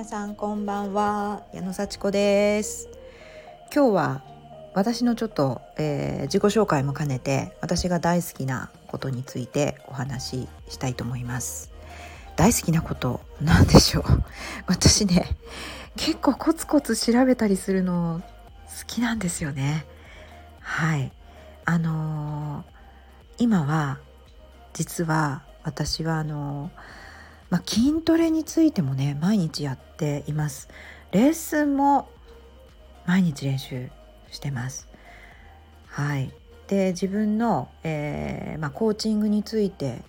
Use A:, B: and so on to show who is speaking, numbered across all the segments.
A: 皆さんこんばんは。矢野幸子です。今日は私のちょっと、えー、自己紹介も兼ねて私が大好きなことについてお話ししたいと思います。大好きなことなんでしょう？私ね結構コツコツ調べたりするの好きなんですよね。はい。あのー、今は実は私はあのーまあ、筋トレについてもね毎日やっています。レッスンも毎日練習してます。はい。で自分の、えーまあ、コーチングについて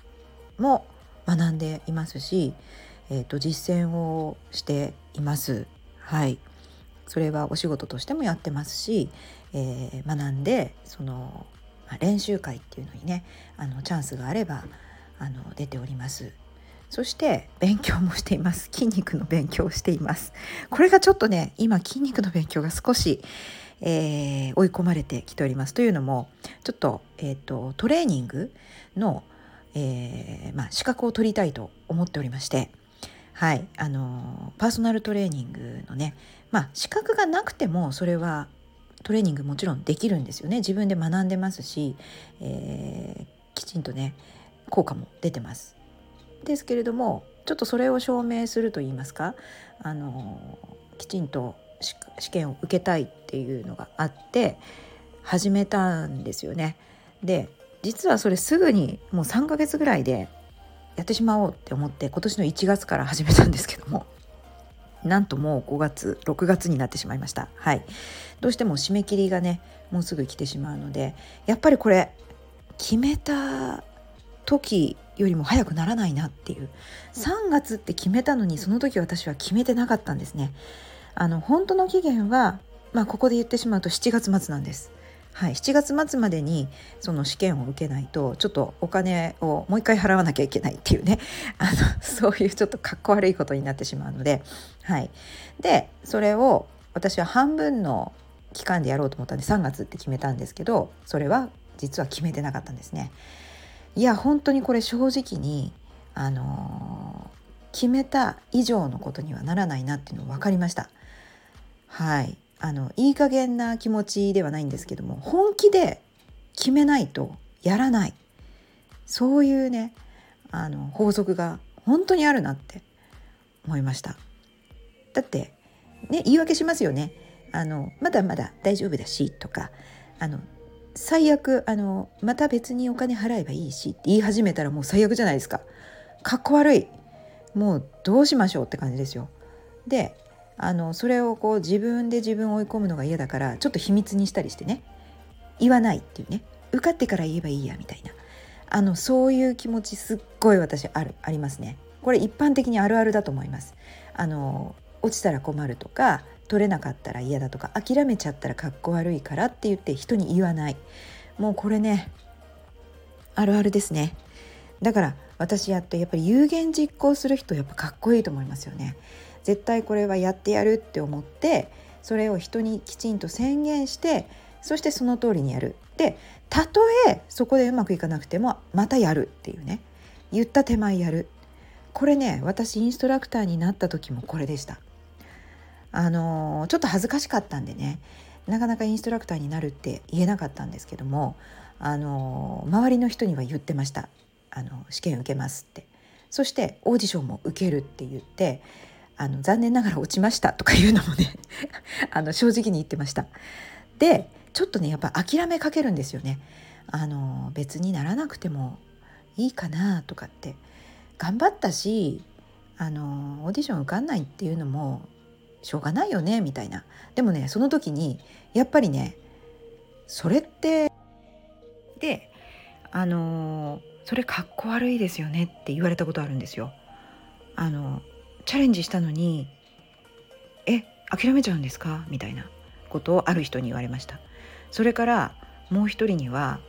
A: も学んでいますし、えーと、実践をしています。はい。それはお仕事としてもやってますし、えー、学んでその、まあ、練習会っていうのにねあのチャンスがあればあの出ております。そして勉強もしています。筋肉の勉強をしています。これがちょっとね今筋肉の勉強が少し、えー、追い込まれてきておりますというのもちょっと,、えーと、トレーニングの、えー、まあ、資格を取りたいと思っておりましてはいあのパーソナルトレーニングのねまあ資格がなくてもそれはトレーニングもちろんできるんですよね。自分で学んでますし、えー、きちんとね効果も出てます。ですけれどもちょっとそれを証明するといいますかあのきちんと試験を受けたいっていうのがあって始めたんですよね。で実はそれすぐにもう3ヶ月ぐらいでやってしまおうって思って今年の1月から始めたんですけどもなんともう5月6月になってしまいましたはいどうしても締め切りがねもうすぐ来てしまうのでやっぱりこれ決めた時よりも早くならないなっていう。3月って決めたのにその時私は決めてなかったんですね。あの本当の期限はまあここで言ってしまうと7月末なんです。はい、7月末までにその試験を受けないとちょっとお金をもう一回払わなきゃいけないっていうね。あのそういうちょっとかっこ悪いことになってしまうので、はい、でそれを私は半分の期間でやろうと思ったんで3月って決めたんですけどそれは実は決めてなかったんですね。いや本当にこれ正直にあの、決めた以上のことにはならないなっていうの分かりました。はい。あのいい加減な気持ちではないんですけども本気で決めないとやらない。そういうねあの法則が本当にあるなって思いました。だってね言い訳しますよね。あのまだまだ大丈夫だしとかあの最悪あのまた別にお金払えばいいしって言い始めたらもう最悪じゃないですか。かっこ悪い。もうどうしましょうって感じですよ。であのそれをこう自分で自分を追い込むのが嫌だからちょっと秘密にしたりしてね。言わないっていうね。受かってから言えばいいやみたいな。あのそういう気持ちすっごい私あるありますね。これ一般的にあるあるだと思います。あの落ちたら困るとか取れなかったら嫌だとか諦めちゃったらかっこ悪いからって言って人に言わない。もうこれねあるあるですね。だから私やってやっぱり有言実行する人やっぱかっこいいと思いますよね。絶対これはやってやるって思ってそれを人にきちんと宣言してそしてその通りにやる。でたとえそこでうまくいかなくてもまたやるっていうね。言った手前やる。これね私インストラクターになった時もこれでした。あのちょっと恥ずかしかったんでねなかなかインストラクターになるって言えなかったんですけどもあの周りの人には言ってました。あの試験受けますって。そしてオーディションも受けるって言ってあの残念ながら落ちましたとかいうのもね あの正直に言ってました。でちょっとねやっぱ諦めかけるんですよね。あの別にならなくてもいいかなとかって。頑張ったしあのオーディション受かんないっていうのもしょうがないよねみたいなでもねその時にやっぱりねそれってであのそれかっこ悪いですよねって言われたことあるんですよ。あのチャレンジしたのに「え諦めちゃうんですか?」みたいなことをある人に言われました。それからもう一人には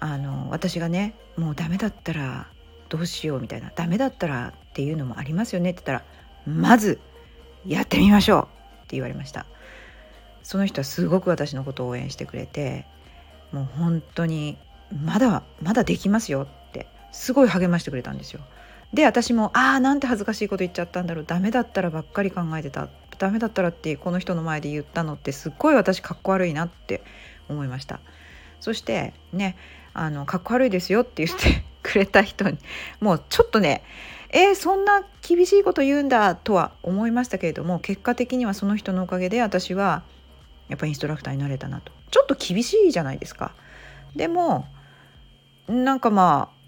A: あの私がねもうダメだったらどうしようみたいなダメだったらっていうのもありますよねって言ったらまずやってみましょうって言われました。その人はすごく私のことを応援してくれてもう本当にまだまだできますよってすごい励ましてくれたんですよ。で私もああなんて恥ずかしいこと言っちゃったんだろうダメだったらばっかり考えてたダメだったらってこの人の前で言ったのってすっごい私かっこ悪いなって思いました。そしてねあのかっこ悪いですよって言ってくれた人にもうちょっとねえー、そんな厳しいこと言うんだとは思いましたけれども結果的にはその人のおかげで私はやっぱインストラクターになれたなと。ちょっと厳しいじゃないですか。でもなんかまあ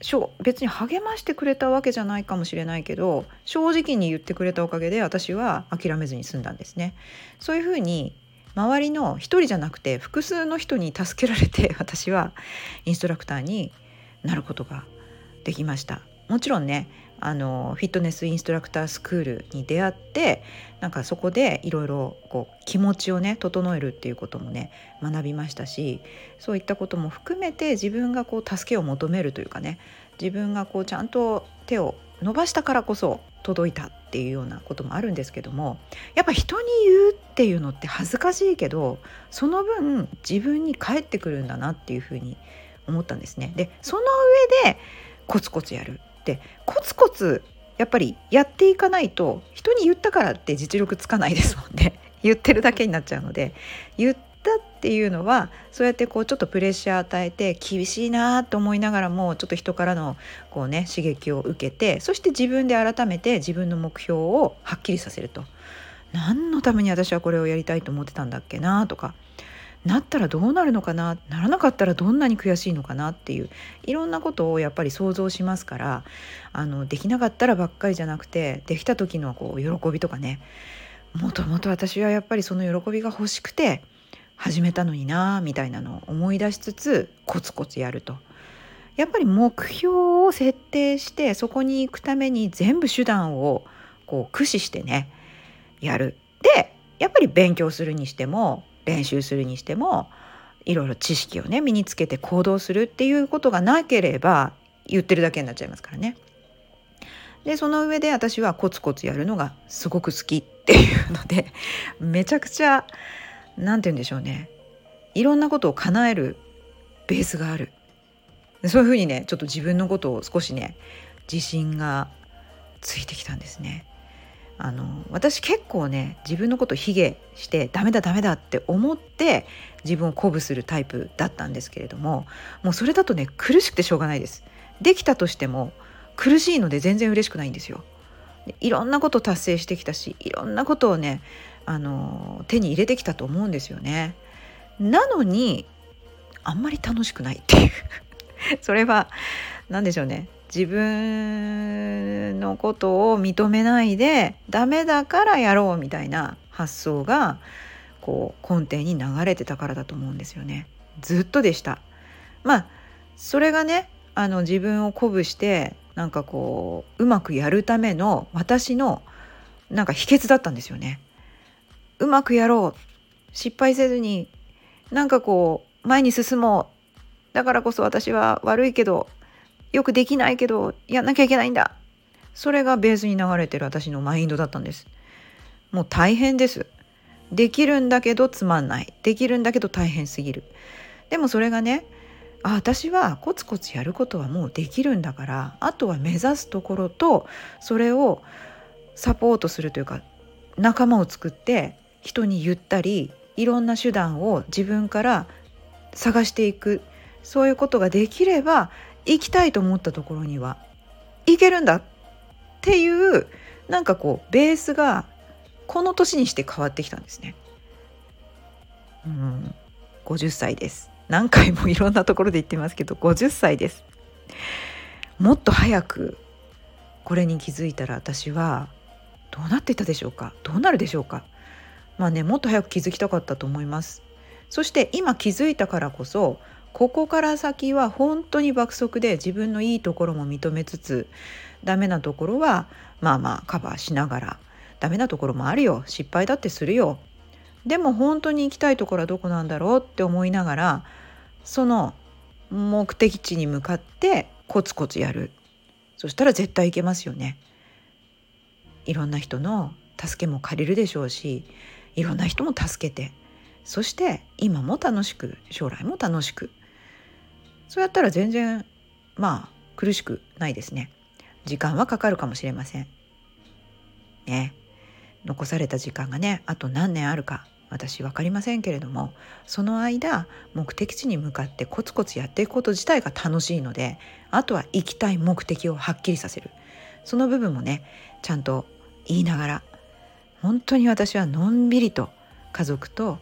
A: 別に励ましてくれたわけじゃないかもしれないけど正直に言ってくれたおかげで私は諦めずに済んだんですね。そういうふうに周りの一人じゃなくて複数の人に助けられて 私はインストラクターになることができました。もちろんねあのフィットネスインストラクタースクールに出会ってなんかそこでいろいろ気持ちをね整えるっていうこともね学びましたしそういったことも含めて自分がこう助けを求めるというかね自分がこうちゃんと手を伸ばしたからこそ届いたっていうようなこともあるんですけどもやっぱ人に言うっていうのって恥ずかしいけどその分自分に返ってくるんだなっていうふうに思ったんですね。でその上でコツコツやるってコツコツやっぱりやっていかないと人に言ったからって実力つかないですもんね。言ってるだけになっちゃうので。言ったっていうのはそうやってこうちょっとプレッシャー与えて厳しいなと思いながらもちょっと人からのこうね刺激を受けてそして自分で改めて自分の目標をはっきりさせると。何のために私はこれをやりたいと思ってたんだっけなとかなったらどうなるのかなならなかったらどんなに悔しいのかなっていういろんなことをやっぱり想像しますからあのできなかったらばっかりじゃなくてできた時のこう喜びとかねもともと私はやっぱりその喜びが欲しくて始めたのになみたいなのを思い出しつつコツコツやると。やっぱり目標を設定してそこに行くために全部手段をこう駆使してねやる。でやっぱり勉強するにしても練習するにしてもいろいろ知識をね身につけて行動するっていうことがなければ言ってるだけになっちゃいますからね。でその上で私はコツコツやるのがすごく好きっていうのでめちゃくちゃ何て言うんでしょうねいろんなことを叶えるベースがあるそういうふうにねちょっと自分のことを少しね自信がついてきたんですね。あの私結構ね自分のこと卑下してダメだダメだって思って自分を鼓舞するタイプだったんですけれどももうそれだとね苦しくてしょうがないです。できたとしても苦しいので全然嬉しくないんですよ。いろんなこと達成してきたしいろんなことをねあの手に入れてきたと思うんですよね。なのにあんまり楽しくないっていう それは何でしょうね自分のことを認めないでダメだからやろうみたいな発想がこう根底に流れてたからだと思うんですよね。ずっとでした。まあそれがねあの自分を鼓舞してなんかこううまくやるための私のなんか秘訣だったんですよね。うまくやろう失敗せずになんかこう前に進もうだからこそ私は悪いけどよくできないけどやんなきゃいけないんだ。それがベースに流れてる私のマインドだったんです。もう大変です。できるんだけどつまんない。できるんだけど大変すぎる。でもそれがねあ私はコツコツやることはもうできるんだからあとは目指すところとそれをサポートするというか仲間を作って人に言ったりいろんな手段を自分から探していく。そういうことができれば行きたいと思ったところには行けるんだっていうなんかこうベースがこの年にして変わってきたんですね。うん、50歳です。何回もいろんなところで言ってますけど50歳です。もっと早くこれに気づいたら私はどうなっていたでしょうか？どうなるでしょうか？まあねもっと早く気づきたかったと思いますそして今気づいたからこそここから先は本当に爆速で自分のいいところも認めつつダメなところはまあまあカバーしながらダメなところもあるよ失敗だってするよ。でも本当に行きたいところはどこなんだろうって思いながらその目的地に向かってコツコツやる。そしたら絶対行けますよね。いろんな人の助けも借りるでしょうしいろんな人も助けて。そして今も楽しく将来も楽しく。そうやったら全然まあ苦しくないですね。時間はかかるかもしれません。ね残された時間がねあと何年あるか私分かりませんけれどもその間目的地に向かってコツコツやっていくこと自体が楽しいのであとは行きたい目的をはっきりさせるその部分もねちゃんと言いながら本当に私はのんびりと家族と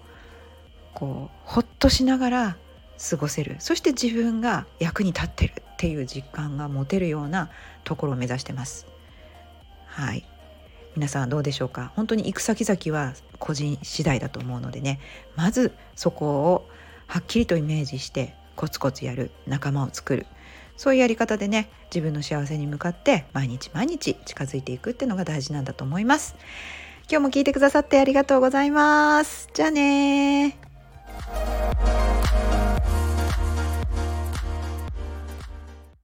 A: こうほっとしながら過ごせる。そして自分が役に立ってるっていう実感が持てるようなところを目指してます。はい。皆さんどうでしょうか？本当に行く先々は個人次第だと思うのでね。まずそこをはっきりとイメージしてコツコツやる仲間を作る。そういうやり方でね自分の幸せに向かって毎日毎日近づいていくっていうのが大事なんだと思います。今日も聞いてくださってありがとうございます。じゃあね